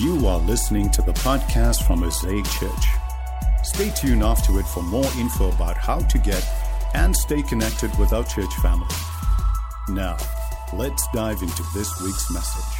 You are listening to the podcast from Mosaic Church. Stay tuned afterward for more info about how to get and stay connected with our church family. Now, let's dive into this week's message.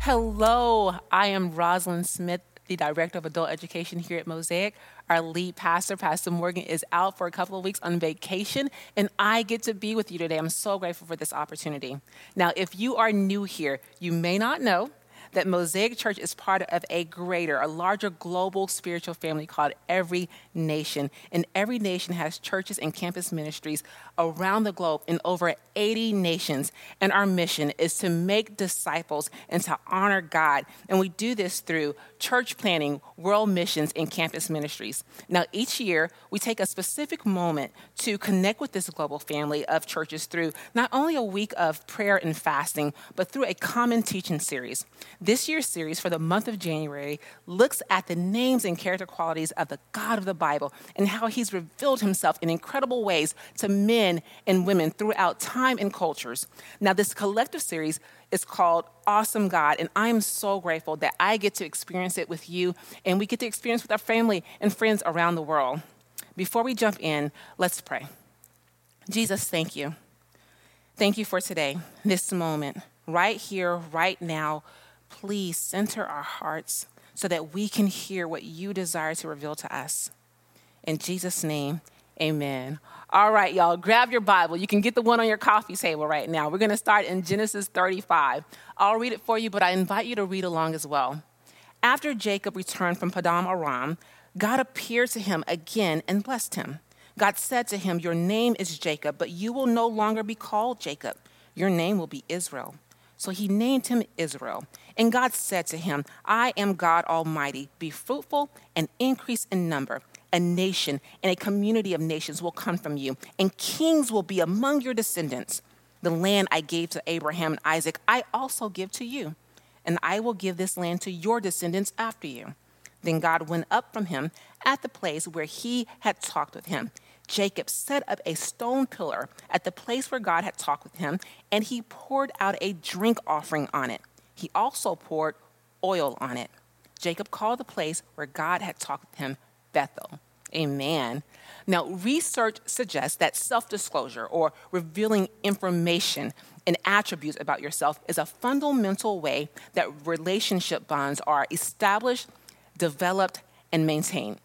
Hello, I am Rosalind Smith, the Director of Adult Education here at Mosaic. Our lead pastor, Pastor Morgan, is out for a couple of weeks on vacation, and I get to be with you today. I'm so grateful for this opportunity. Now, if you are new here, you may not know that Mosaic Church is part of a greater, a larger global spiritual family called Every Nation. And every nation has churches and campus ministries around the globe in over 80 nations. And our mission is to make disciples and to honor God. And we do this through church planting, world missions, and campus ministries. Now, each year, we take a specific moment to connect with this global family of churches through not only a week of prayer and fasting, but through a common teaching series. This year's series for the month of January looks at the names and character qualities of the God of the Bible and how he's revealed himself in incredible ways to men and women throughout time and cultures. Now, this collective series is called Awesome God, and I'm so grateful that I get to experience it with you and we get to experience with our family and friends around the world. Before we jump in, let's pray. Jesus, thank you. Thank you for today, this moment, right here, right now. Please center our hearts so that we can hear what you desire to reveal to us. In Jesus' name, amen. All right, y'all, grab your Bible. You can get the one on your coffee table right now. We're going to start in Genesis 35. I'll read it for you, but I invite you to read along as well. After Jacob returned from Paddan Aram, God appeared to him again and blessed him. God said to him, Your name is Jacob, but you will no longer be called Jacob. Your name will be Israel. So he named him Israel. And God said to him, I am God Almighty. Be fruitful and increase in number a nation and a community of nations will come from you, and kings will be among your descendants. The land I gave to Abraham and Isaac, I also give to you, and I will give this land to your descendants after you. Then God went up from him at the place where he had talked with him. Jacob set up a stone pillar at the place where God had talked with him, and he poured out a drink offering on it. He also poured oil on it. Jacob called the place where God had talked with him Bethel. Amen. Now, research suggests that self disclosure or revealing information and attributes about yourself is a fundamental way that relationship bonds are established, developed, and maintained.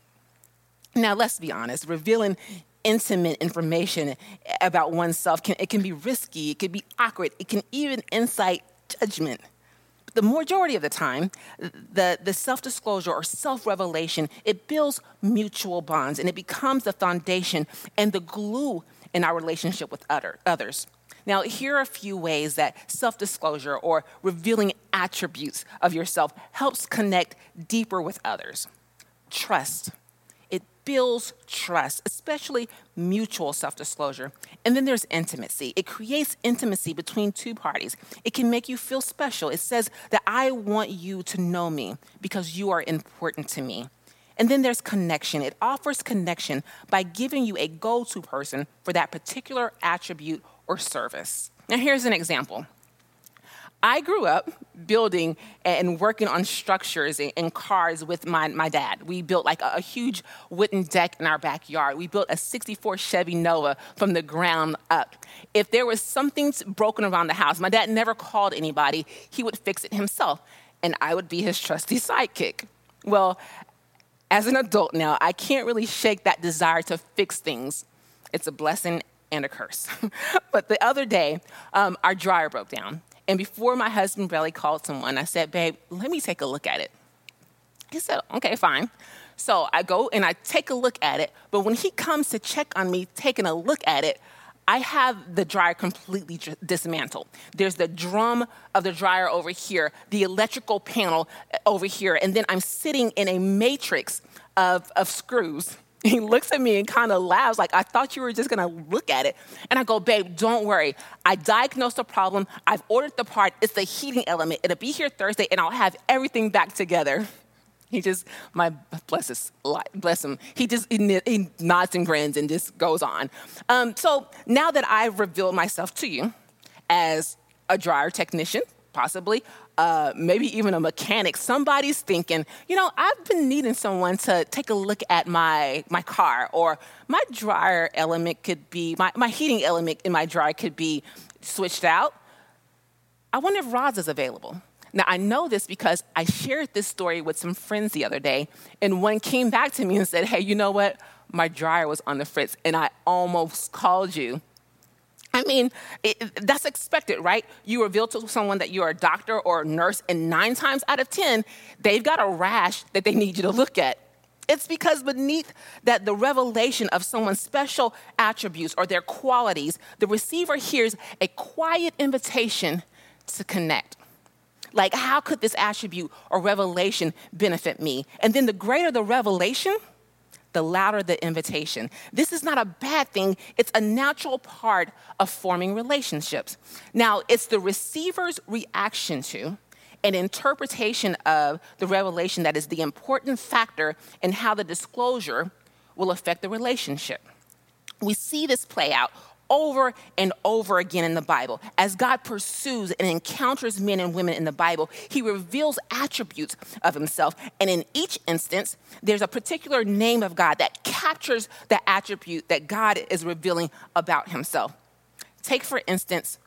Now, let's be honest, revealing intimate information about oneself can, it can be risky, it can be awkward, it can even incite judgment the majority of the time, the, the self disclosure or self revelation, it builds mutual bonds and it becomes the foundation and the glue in our relationship with other, others. Now, here are a few ways that self disclosure or revealing attributes of yourself helps connect deeper with others. Trust builds trust, especially mutual self disclosure. And then there's intimacy. It creates intimacy between two parties. It can make you feel special. It says that I want you to know me because you are important to me. And then there's connection. It offers connection by giving you a go to person for that particular attribute or service. Now, here's an example. I grew up building and working on structures and cars with my, my dad. We built like a, huge wooden deck in our backyard. We built a 64 Chevy Nova from the ground up. If there was something broken around the house, my dad never called anybody. He would fix it himself, and I would be his trusty sidekick. Well, as an adult now, I can't really shake that desire to fix things. It's a blessing and a curse. but the other day, um, our dryer broke down and before my husband really called someone, I said, Babe, let me take a look at it. He said, Okay, fine. So I go and I take a look at it. But when he comes to check on me, taking a look at it, I have the dryer completely dismantled. There's the drum of the dryer over here, the electrical panel uh, over here, and then I'm sitting in a matrix of, of screws He looks at me and kind of laughs, like, I thought you were just gonna look at it. And I go, babe, don't worry. I diagnosed the problem. I've ordered the part. It's the heating element. It'll be here Thursday, and I'll have everything back together. He just, my bless his, bless him. He just he, he nods and grins and just goes on. Um, so now that I've revealed myself to you as a dryer technician, possibly, uh, maybe even a mechanic, somebody's thinking, you know, I've been needing someone to take a look at my, my car, or my dryer element could be, my, my heating element in my dryer could be switched out. I wonder if Roz is available. Now, I know this because I shared this story with some friends the other day, and one came back to me and said, Hey, you know what? My dryer was on the fritz, and I almost called you I mean, it, that's expected, right? You reveal to someone that you're a doctor or a nurse, and nine times out of 10, they've got a rash that they need you to look at. It's because beneath that the revelation of someone's special attributes or their qualities, the receiver hears a quiet invitation to connect. Like, how could this attribute or revelation benefit me? And then the greater the revelation, the louder the invitation. This is not a bad thing, it's a natural part of forming relationships. Now, it's the receiver's reaction to an interpretation of the revelation that is the important factor in how the disclosure will affect the relationship. We see this play out over and over again in the Bible. As God pursues and encounters men and women in the Bible, he reveals attributes of himself. And in each instance, there's a particular name of God that captures the attribute that God is revealing about himself. Take, for instance,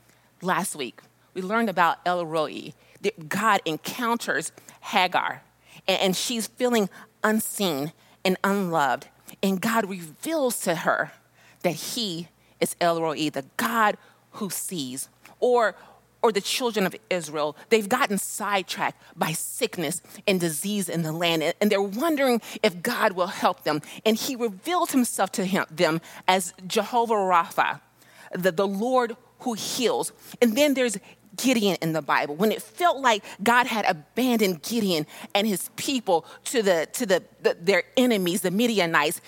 last week, we learned about El Roi. That God encounters Hagar, and she's feeling unseen and unloved. And God reveals to her that he is El Roi, the God who sees. Or, or the children of Israel, they've gotten sidetracked by sickness and disease in the land, and they're wondering if God will help them. And he reveals himself to him, them as Jehovah Rapha, the, the Lord who heals. And then there's Gideon in the Bible, when it felt like God had abandoned Gideon and his people to, the, to the, the their enemies, the Midianites,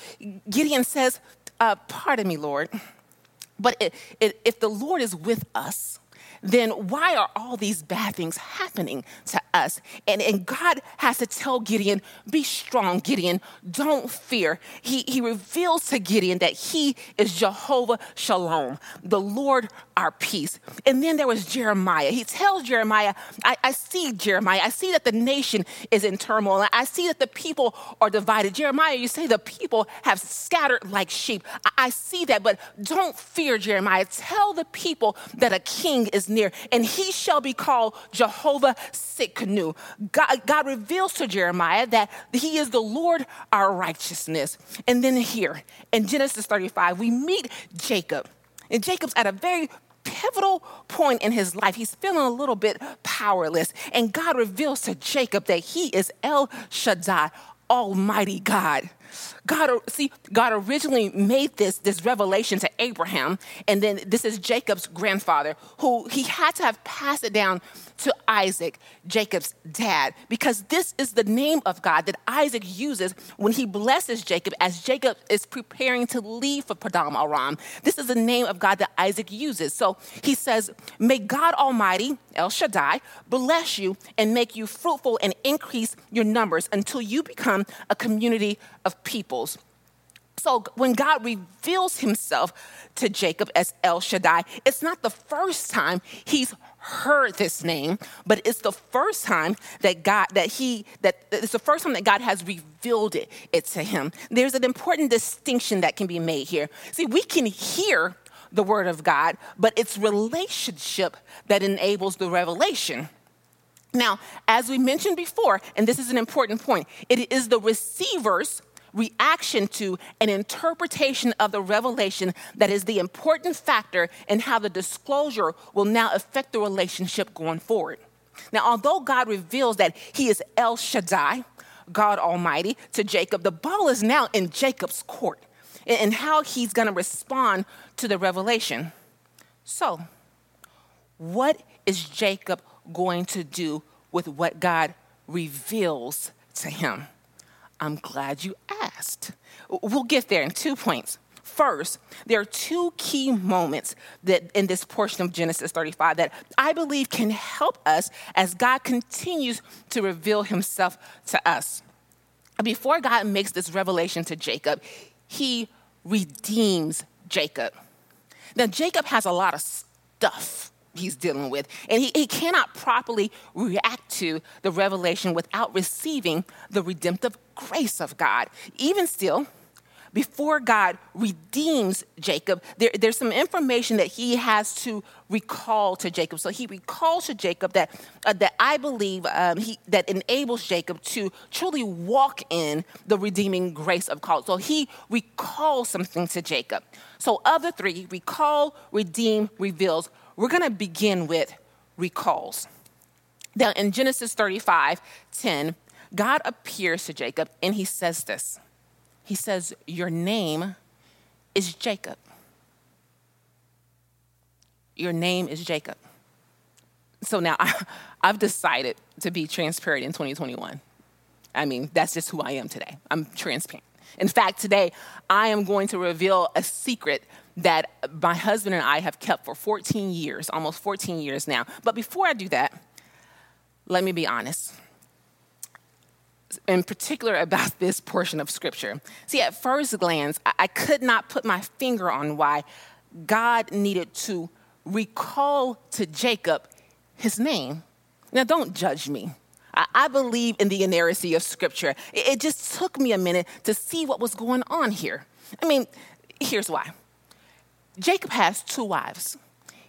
Gideon says, uh, Pardon me, Lord. But it, it, if the Lord is with us, then why are all these bad things happening to us? And, and God has to tell Gideon, be strong, Gideon, don't fear. He, he reveals to Gideon that he is Jehovah Shalom, the Lord our peace. And then there was Jeremiah. He tells Jeremiah, I, I see Jeremiah, I see that the nation is in turmoil. I see that the people are divided. Jeremiah, you say the people have scattered like sheep. I, I see that, but don't fear, Jeremiah. Tell the people that a king is near, and he shall be called Jehovah Tsidkenu. God, God reveals to Jeremiah that he is the Lord our righteousness. And then here in Genesis 35, we meet Jacob. And Jacob's at a very pivotal point in his life. He's feeling a little bit powerless. And God reveals to Jacob that he is El Shaddai, Almighty God. God, see, God originally made this, this revelation to Abraham, and then this is Jacob's grandfather, who he had to have passed it down to Isaac, Jacob's dad, because this is the name of God that Isaac uses when he blesses Jacob as Jacob is preparing to leave for Paddan Aram. This is the name of God that Isaac uses. So he says, May God Almighty, El Shaddai, bless you and make you fruitful and increase your numbers until you become a community of peoples. So when God reveals himself to Jacob as El Shaddai, it's not the first time he's heard this name, but it's the first time that God that he that it's the first time that God has revealed it, it to him. There's an important distinction that can be made here. See, we can hear the word of God, but it's relationship that enables the revelation. Now, as we mentioned before, and this is an important point, it is the receiver's reaction to an interpretation of the revelation that is the important factor in how the disclosure will now affect the relationship going forward. Now, although God reveals that He is El Shaddai, God Almighty, to Jacob, the ball is now in Jacob's court and how he's going to respond to the revelation. So, what is Jacob going to do with what God reveals to him? I'm glad you asked. We'll get there in two points. First, there are two key moments that in this portion of Genesis 35 that I believe can help us as God continues to reveal himself to us. Before God makes this revelation to Jacob, he redeems Jacob. Now, Jacob has a lot of stuff he's dealing with. And he, he cannot properly react to the revelation without receiving the redemptive grace of God. Even still, before God redeems Jacob, there, there's some information that he has to recall to Jacob. So he recalls to Jacob that, uh, that I believe um, he, that enables Jacob to truly walk in the redeeming grace of God. So he recalls something to Jacob. So other three, recall, redeem, reveals, we're going to begin with recalls. Now in Genesis 35, 10, God appears to Jacob and he says this he says, Your name is Jacob. Your name is Jacob. So now I, have decided to be transparent in 2021. I mean, that's just who I am today. I'm transparent. In fact, today I am going to reveal a secret that my husband and I have kept for 14 years, almost 14 years now. But before I do that, let me be honest in particular about this portion of scripture. See, at first glance, I could not put my finger on why God needed to recall to Jacob his name. Now, don't judge me. I believe in the inerrancy of scripture. It just took me a minute to see what was going on here. I mean, here's why Jacob has two wives.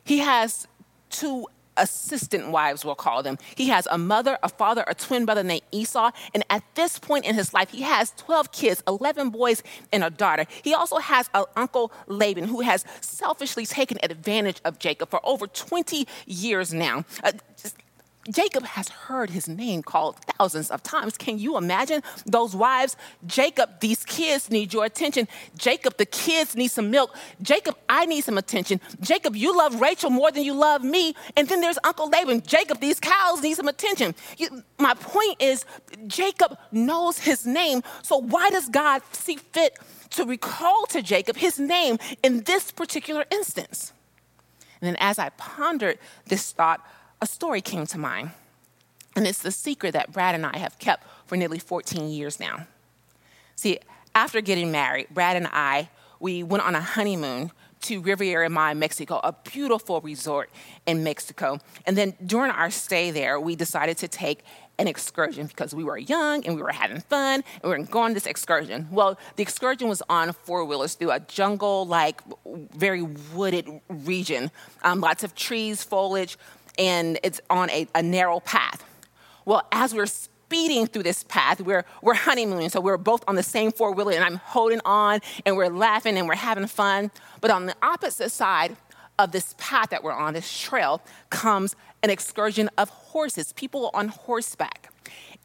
He has two assistant wives, we'll call them. He has a mother, a father, a twin brother named Esau. And at this point in his life, he has 12 kids, 11 boys, and a daughter. He also has an uncle Laban who has selfishly taken advantage of Jacob for over 20 years now. Uh, Jacob has heard his name called thousands of times. Can you imagine those wives? Jacob, these kids need your attention. Jacob, the kids need some milk. Jacob, I need some attention. Jacob, you love Rachel more than you love me. And then there's Uncle Laban. Jacob, these cows need some attention. You, my point is, Jacob knows his name. So why does God see fit to recall to Jacob his name in this particular instance? And then as I pondered this thought, a story came to mind. And it's the secret that Brad and I have kept for nearly 14 years now. See, after getting married, Brad and I, we went on a honeymoon to Riviera Maya, Mexico, a beautiful resort in Mexico. And then during our stay there, we decided to take an excursion because we were young and we were having fun and we were going on this excursion. Well, the excursion was on four wheelers through a jungle like, very wooded region, um, lots of trees, foliage, and it's on a, a narrow path. Well, as we're speeding through this path, we're, we're honeymooning, so we're both on the same four wheeler, and I'm holding on, and we're laughing, and we're having fun. But on the opposite side of this path that we're on, this trail, comes an excursion of horses, people on horseback.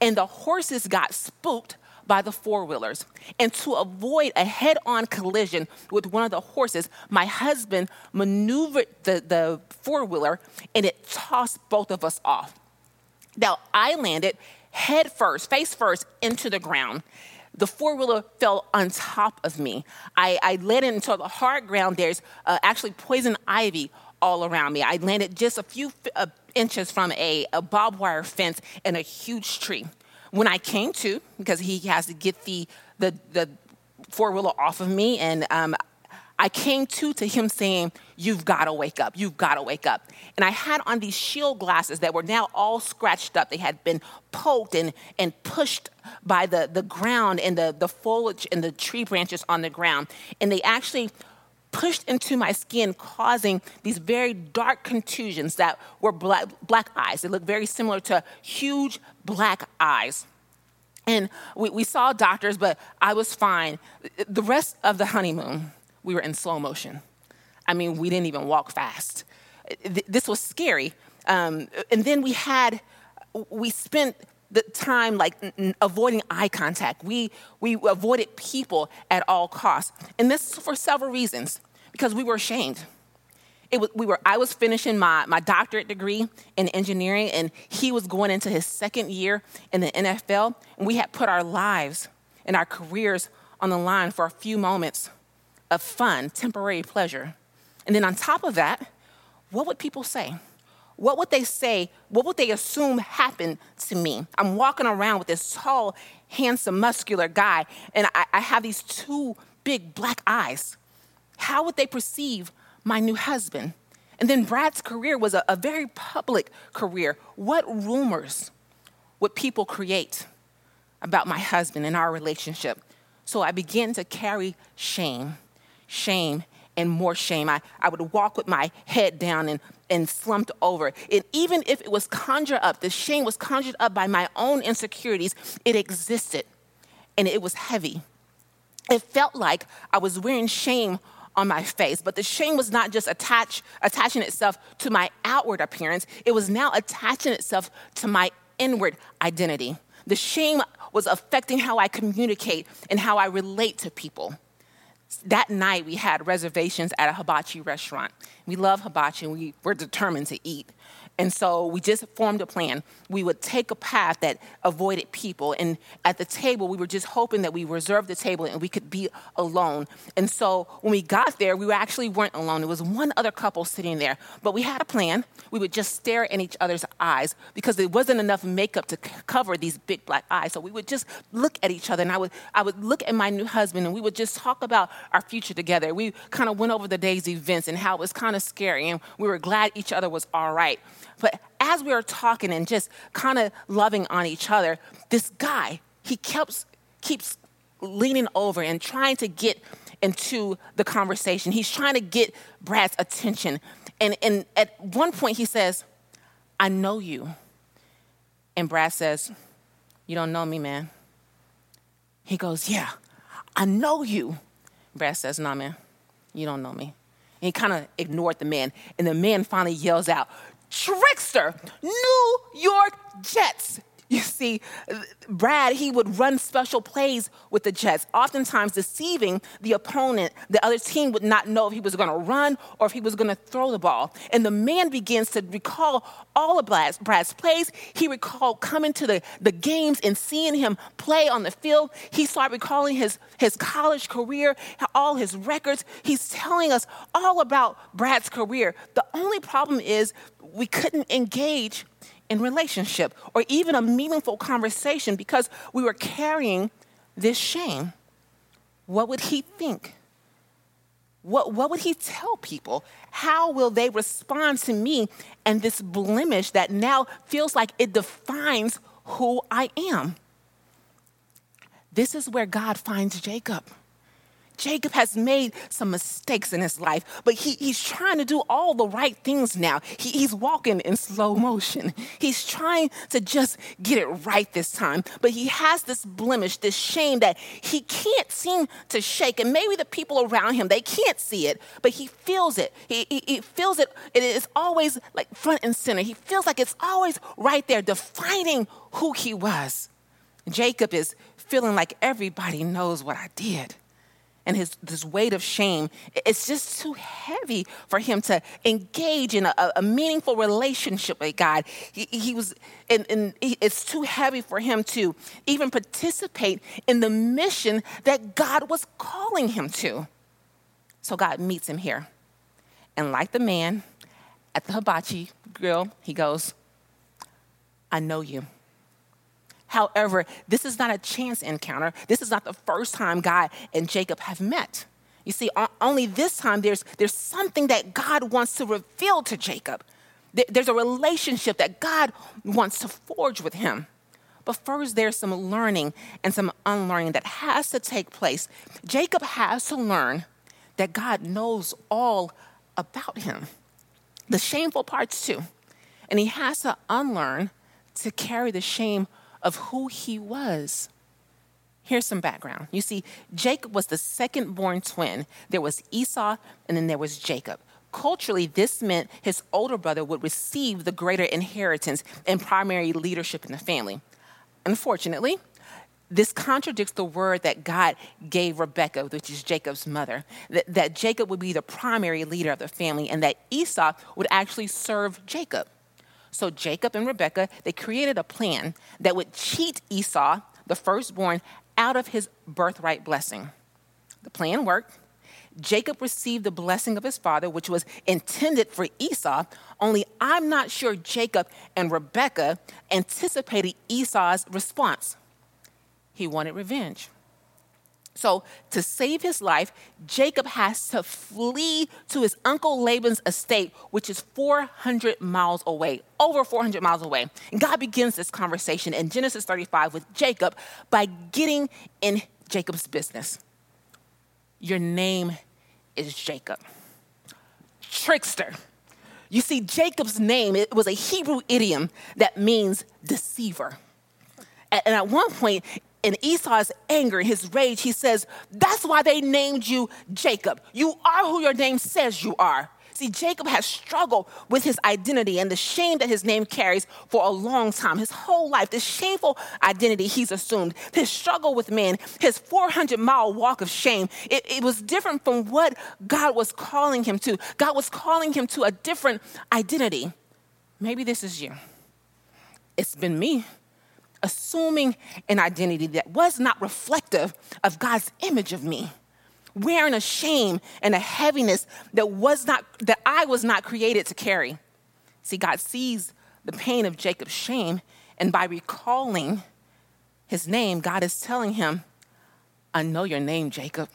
And the horses got spooked by the four wheelers. And to avoid a head on collision with one of the horses, my husband maneuvered the, the four wheeler and it tossed both of us off. Now, I landed head first, face first, into the ground. The four wheeler fell on top of me. I, I landed into the hard ground. There's uh, actually poison ivy all around me. I landed just a few uh, inches from a, a barbed wire fence and a huge tree. When I came to, because he has to get the, the, the four wheeler off of me, and um, I came to to him saying, You've got to wake up. You've got to wake up. And I had on these shield glasses that were now all scratched up. They had been poked and, and pushed by the, the ground and the, the foliage and the tree branches on the ground. And they actually pushed into my skin, causing these very dark contusions that were black, black eyes. They looked very similar to huge black eyes. And we, we saw doctors, but I was fine. The rest of the honeymoon, we were in slow motion. I mean, we didn't even walk fast. This was scary. Um, and then we had, we spent the time like n- avoiding eye contact. We, we avoided people at all costs. And this for several reasons, because we were ashamed. It was, we were, I was finishing my, my doctorate degree in engineering, and he was going into his second year in the NFL. And we had put our lives and our careers on the line for a few moments of fun, temporary pleasure. And then on top of that, what would people say? What would they say? What would they assume happened to me? I'm walking around with this tall, handsome, muscular guy, and I, I have these two big black eyes. How would they perceive my new husband? And then Brad's career was a, a very public career. What rumors would people create about my husband and our relationship? So I began to carry shame, shame, and more shame. I, I would walk with my head down and, and slumped over. And even if it was conjured up, the shame was conjured up by my own insecurities, it existed and it was heavy. It felt like I was wearing shame on my face, but the shame was not just attach, attaching itself to my outward appearance, it was now attaching itself to my inward identity. The shame was affecting how I communicate and how I relate to people. That night, we had reservations at a hibachi restaurant. We love hibachi and we were determined to eat. And so we just formed a plan. We would take a path that avoided people. And at the table, we were just hoping that we reserved the table and we could be alone. And so when we got there, we actually weren't alone. There was one other couple sitting there. But we had a plan. We would just stare in each other's eyes because there wasn't enough makeup to cover these big black eyes. So we would just look at each other. And I would, I would look at my new husband and we would just talk about our future together. We kind of went over the day's events and how it was kind of scary. And we were glad each other was all right. But as we were talking and just kind of loving on each other, this guy, he keeps, keeps leaning over and trying to get into the conversation. He's trying to get Brad's attention. And, and at one point, he says, I know you. And Brad says, You don't know me, man. He goes, Yeah, I know you. Brad says, nah, man, you don't know me. And he kind of ignored the man. And the man finally yells out, trickster, New York Jets. You see, Brad, he would run special plays with the Jets, oftentimes deceiving the opponent. The other team would not know if he was going to run or if he was going to throw the ball. And the man begins to recall all of Brad's, Brad's plays. He recalled coming to the, the games and seeing him play on the field. He started recalling his, his college career, all his records. He's telling us all about Brad's career. The only problem is we couldn't engage in relationship or even a meaningful conversation because we were carrying this shame. What would he think? What, what would he tell people? How will they respond to me and this blemish that now feels like it defines who I am? This is where God finds Jacob. Jacob has made some mistakes in his life, but he, he's trying to do all the right things now. He, he's walking in slow motion. He's trying to just get it right this time, but he has this blemish, this shame that he can't seem to shake. And maybe the people around him, they can't see it, but he feels it. He, he, he feels it. It is always like front and center. He feels like it's always right there, defining who he was. Jacob is feeling like everybody knows what I did and his this weight of shame it's just too heavy for him to engage in a, a meaningful relationship with god. He, he was, and, and it's too heavy for him to even participate in the mission that god was calling him to. So god meets him here. And like the man at the hibachi grill he goes i know you However, this is not a chance encounter. This is not the first time God and Jacob have met. You see, only this time there's, there's something that God wants to reveal to Jacob. There's a relationship that God wants to forge with him. But first, there's some learning and some unlearning that has to take place. Jacob has to learn that God knows all about him, the shameful parts too. And he has to unlearn to carry the shame of who he was. Here's some background. You see, Jacob was the second born twin. There was Esau, and then there was Jacob. Culturally, this meant his older brother would receive the greater inheritance and primary leadership in the family. Unfortunately, this contradicts the word that God gave Rebekah, which is Jacob's mother, that, that Jacob would be the primary leader of the family and that Esau would actually serve Jacob. So Jacob and Rebekah, they created a plan that would cheat Esau, the firstborn, out of his birthright blessing. The plan worked. Jacob received the blessing of his father, which was intended for Esau, only I'm not sure Jacob and Rebekah anticipated Esau's response. He wanted revenge. So, to save his life, Jacob has to flee to his uncle Laban's estate, which is 400 miles away, over 400 miles away. And God begins this conversation in Genesis 35 with Jacob by getting in Jacob's business. Your name is Jacob. Trickster. You see, Jacob's name, it was a Hebrew idiom that means deceiver. And at one point, in Esau's anger, his rage, he says, That's why they named you Jacob. You are who your name says you are. See, Jacob has struggled with his identity and the shame that his name carries for a long time, his whole life, the shameful identity he's assumed, his struggle with men, his 400 mile walk of shame. It, it was different from what God was calling him to. God was calling him to a different identity. Maybe this is you. It's been me assuming an identity that was not reflective of God's image of me, wearing a shame and a heaviness that was not that I was not created to carry. See, God sees the pain of Jacob's shame, and by recalling his name, God is telling him, I know your name, Jacob.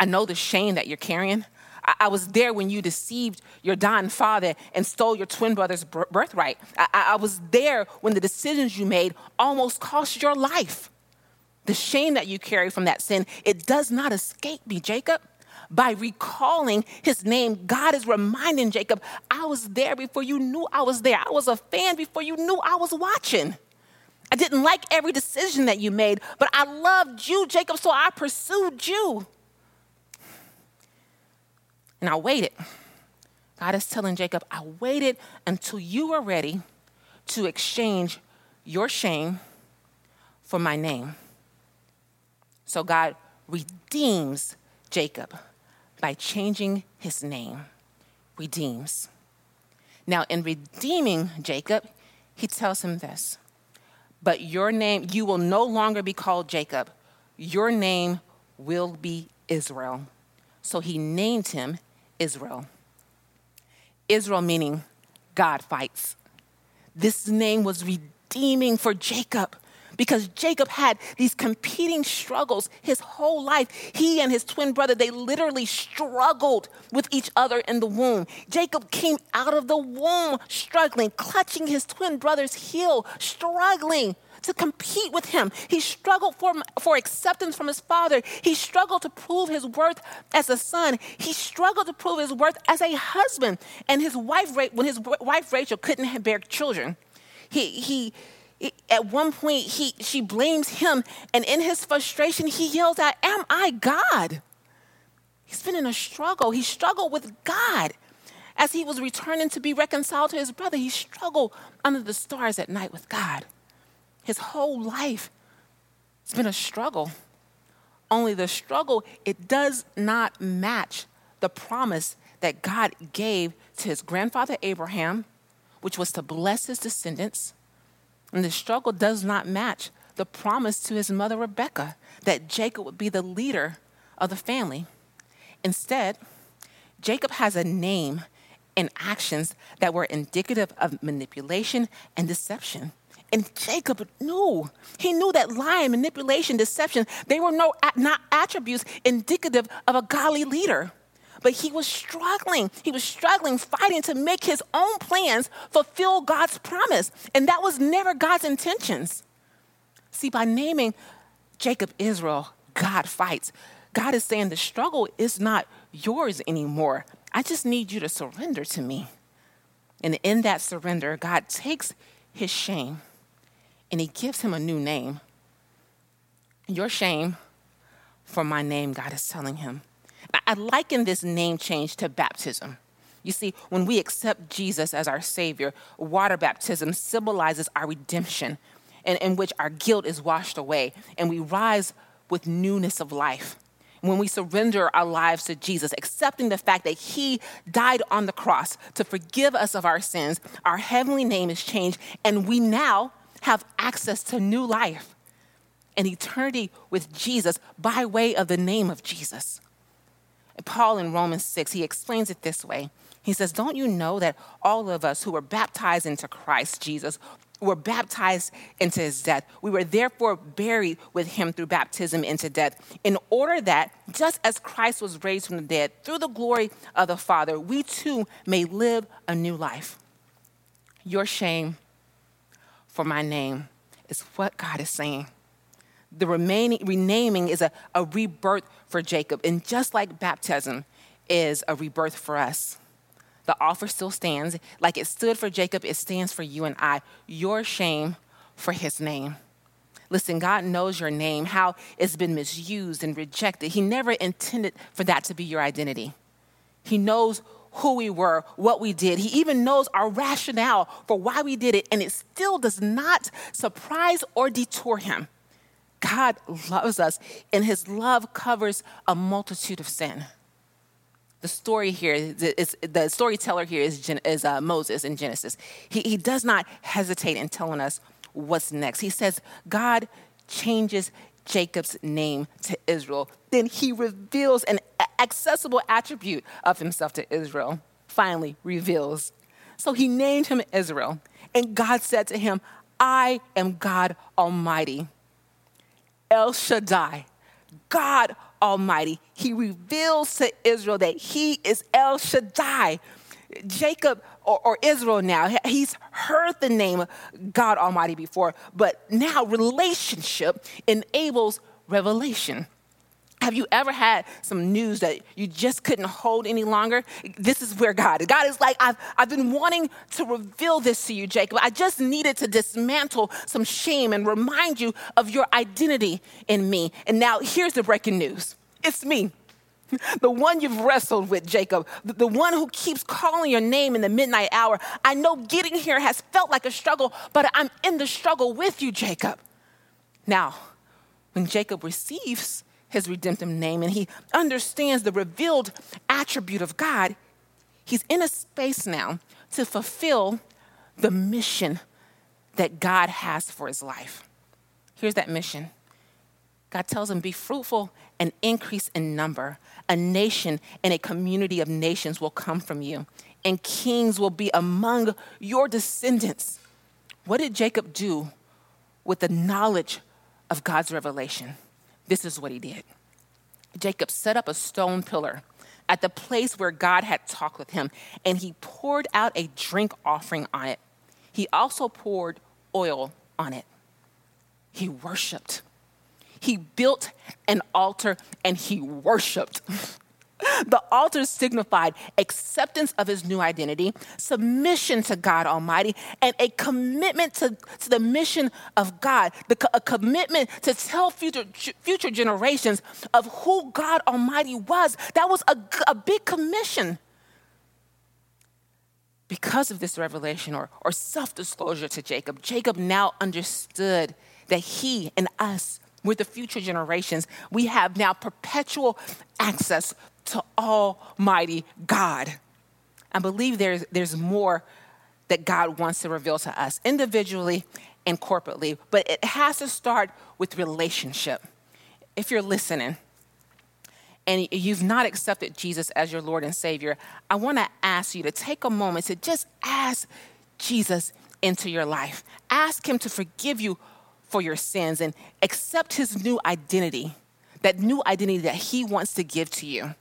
I know the shame that you're carrying. I, I was there when you deceived your dying father and stole your twin brother's birthright. I, I was there when the decisions you made almost cost your life. The shame that you carry from that sin, it does not escape me, Jacob. By recalling his name, God is reminding Jacob, I was there before you knew I was there. I was a fan before you knew I was watching. I didn't like every decision that you made, but I loved you, Jacob, so I pursued you. And I waited. God is telling Jacob, I waited until you were ready to exchange your shame for my name. So God redeems Jacob by changing his name. Redeems. Now, in redeeming Jacob, he tells him this But your name, you will no longer be called Jacob, your name will be Israel. So he named him Israel. Israel meaning God fights. This name was redeeming for Jacob because Jacob had these competing struggles his whole life. He and his twin brother, they literally struggled with each other in the womb. Jacob came out of the womb struggling, clutching his twin brother's heel, struggling to compete with him. He struggled for, for acceptance from his father. He struggled to prove his worth as a son. He struggled to prove his worth as a husband. And his wife, when his wife Rachel couldn't bear children, he, he, at one point he, she blames him. And in his frustration, he yells out, Am I God? He's been in a struggle. He struggled with God. As he was returning to be reconciled to his brother, he struggled under the stars at night with God. His whole life, it's been a struggle. Only the struggle, it does not match the promise that God gave to his grandfather Abraham, which was to bless his descendants. And the struggle does not match the promise to his mother Rebecca that Jacob would be the leader of the family. Instead, Jacob has a name and actions that were indicative of manipulation and deception. And Jacob knew. He knew that lying, manipulation, deception, they were no, not attributes indicative of a godly leader. But he was struggling. He was struggling, fighting to make his own plans fulfill God's promise. And that was never God's intentions. See, by naming Jacob Israel, God fights. God is saying the struggle is not yours anymore. I just need you to surrender to me. And in that surrender, God takes his shame and he gives him a new name. Your shame for my name, God is telling him. I liken this name change to baptism. You see, when we accept Jesus as our Savior, water baptism symbolizes our redemption, in, in which our guilt is washed away and we rise with newness of life. When we surrender our lives to Jesus, accepting the fact that He died on the cross to forgive us of our sins, our heavenly name is changed, and we now have access to new life and eternity with Jesus by way of the name of Jesus. And Paul in Romans 6, he explains it this way. He says, Don't you know that all of us who were baptized into Christ Jesus were baptized into his death. We were therefore buried with him through baptism into death, in order that, just as Christ was raised from the dead through the glory of the Father, we too may live a new life. Your shame for my name is what God is saying. The remaining renaming is a, a rebirth for Jacob. And just like baptism is a rebirth for us, the offer still stands. Like it stood for Jacob, it stands for you and I. Your shame for his name. Listen, God knows your name, how it's been misused and rejected. He never intended for that to be your identity. He knows who we were, what we did. He even knows our rationale for why we did it, and it still does not surprise or detour him. God loves us, and his love covers a multitude of sin. The story here is the storyteller here is, is uh, Moses in Genesis. He, he does not hesitate in telling us what's next. He says, God changes Jacob's name to Israel. Then he reveals an accessible attribute of himself to Israel. Finally, reveals. So he named him Israel. And God said to him, I am God Almighty. El Shaddai, God Almighty. He reveals to Israel that he is El Shaddai. Jacob or, or, Israel now, he's heard the name God Almighty before, but now relationship enables revelation. Have you ever had some news that you just couldn't hold any longer? This is where God is. God is like, I've, I've been wanting to reveal this to you, Jacob. I just needed to dismantle some shame and remind you of your identity in me. And now here's the breaking news it's me. The one you've wrestled with, Jacob, the one who keeps calling your name in the midnight hour. I know getting here has felt like a struggle, but I'm in the struggle with you, Jacob. Now, when Jacob receives his redemptive name and he understands the revealed attribute of God, he's in a space now to fulfill the mission that God has for his life. Here's that mission God tells him, Be fruitful and increase in number. A nation and a community of nations will come from you, and kings will be among your descendants. What did Jacob do with the knowledge of God's revelation? This is what he did. Jacob set up a stone pillar at the place where God had talked with him, and he poured out a drink offering on it. He also poured oil on it. He worshiped. He built an altar and he worshiped. The altar signified acceptance of his new identity, submission to God Almighty, and a commitment to, to the mission of God, the, a commitment to tell future, future generations of who God Almighty was. That was a, a big commission. Because of this revelation or, or self disclosure to Jacob, Jacob now understood that he and us with the future generations, we have now perpetual access to Almighty God. I believe there's, there's more that God wants to reveal to us individually and corporately, but it has to start with relationship. If you're listening and you've not accepted Jesus as your Lord and Savior, I want to ask you to take a moment to just ask Jesus into your life. Ask Him to forgive you for your sins and accept His new identity, that new identity that He wants to give to you.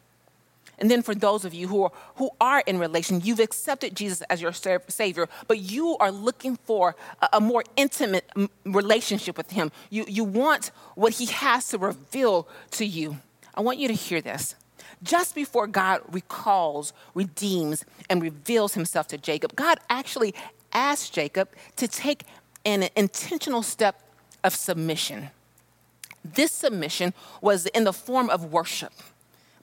And then for those of you who are, who are in relation, you've accepted Jesus as your Savior, but you are looking for a, a more intimate relationship with Him. You, you want what He has to reveal to you. I want you to hear this. Just before God recalls, redeems, and reveals Himself to Jacob, God actually asked Jacob to take an intentional step of submission. This submission was in the form of worship.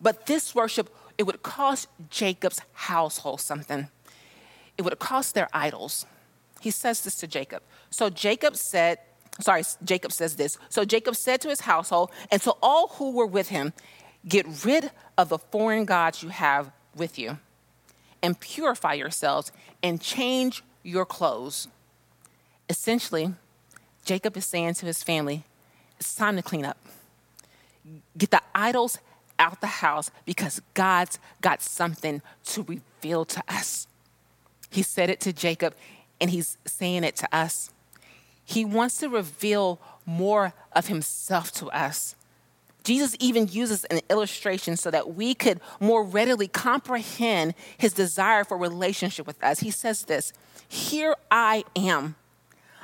But this worship it would cost Jacob's household something. It would cost their idols. He says this to Jacob. So Jacob said, sorry, Jacob says this. So Jacob said to his household and to all who were with him, Get rid of the foreign gods you have with you, and purify yourselves and change your clothes. Essentially, Jacob is saying to his family, It's time to clean up. Get the idols out the house because God's got something to reveal to us. He said it to Jacob, and he's saying it to us. He wants to reveal more of himself to us. Jesus even uses an illustration so that we could more readily comprehend his desire for relationship with us. He says this Here I am.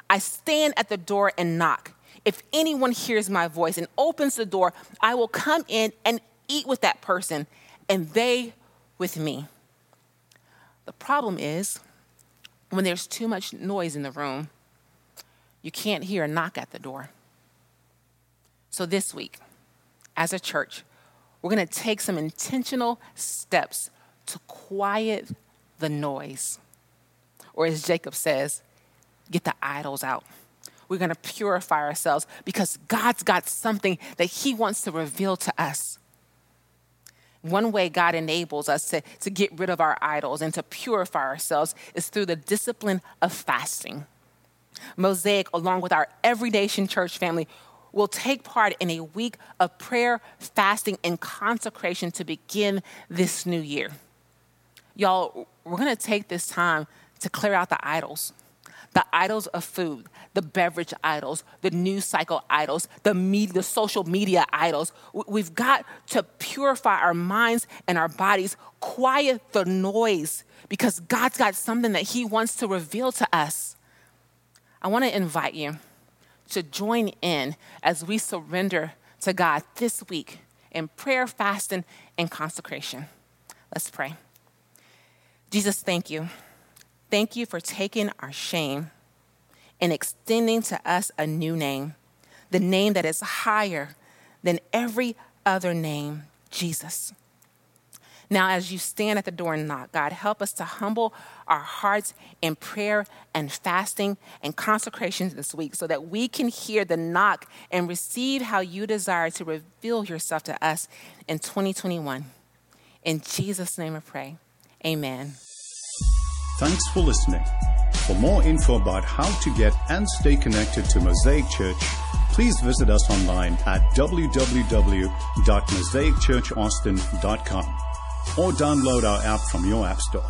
I stand at the door and knock. If anyone hears my voice and opens the door, I will come in and eat with that person, and they with me. The problem is when there's too much noise in the room, you can't hear a knock at the door. So this week, as a church, we're going to take some intentional steps to quiet the noise. Or as Jacob says, get the idols out. We're going to purify ourselves because God's got something that He wants to reveal to us. One way God enables us to, to get rid of our idols and to purify ourselves is through the discipline of fasting. Mosaic, along with our Every Nation Church family, will take part in a week of prayer, fasting, and consecration to begin this new year. Y'all, we're gonna take this time to clear out the idols the idols of food, the beverage idols, the news cycle idols, the media, the social media idols. We've got to purify our minds and our bodies, quiet the noise, because God's got something that He wants to reveal to us. I want to invite you to join in as we surrender to God this week in prayer, fasting, and consecration. Let's pray. Jesus, thank you. Thank you for taking our shame and extending to us a new name, the name that is higher than every other name, Jesus. Now, as you stand at the door and knock, God, help us to humble our hearts in prayer and fasting and consecration this week so that we can hear the knock and receive how you desire to reveal yourself to us in 2021. In Jesus' name I pray. Amen. Thanks for listening. For more info about how to get and stay connected to Mosaic Church, please visit us online at www.mosaicchurchaustin.com or download our app from your app store.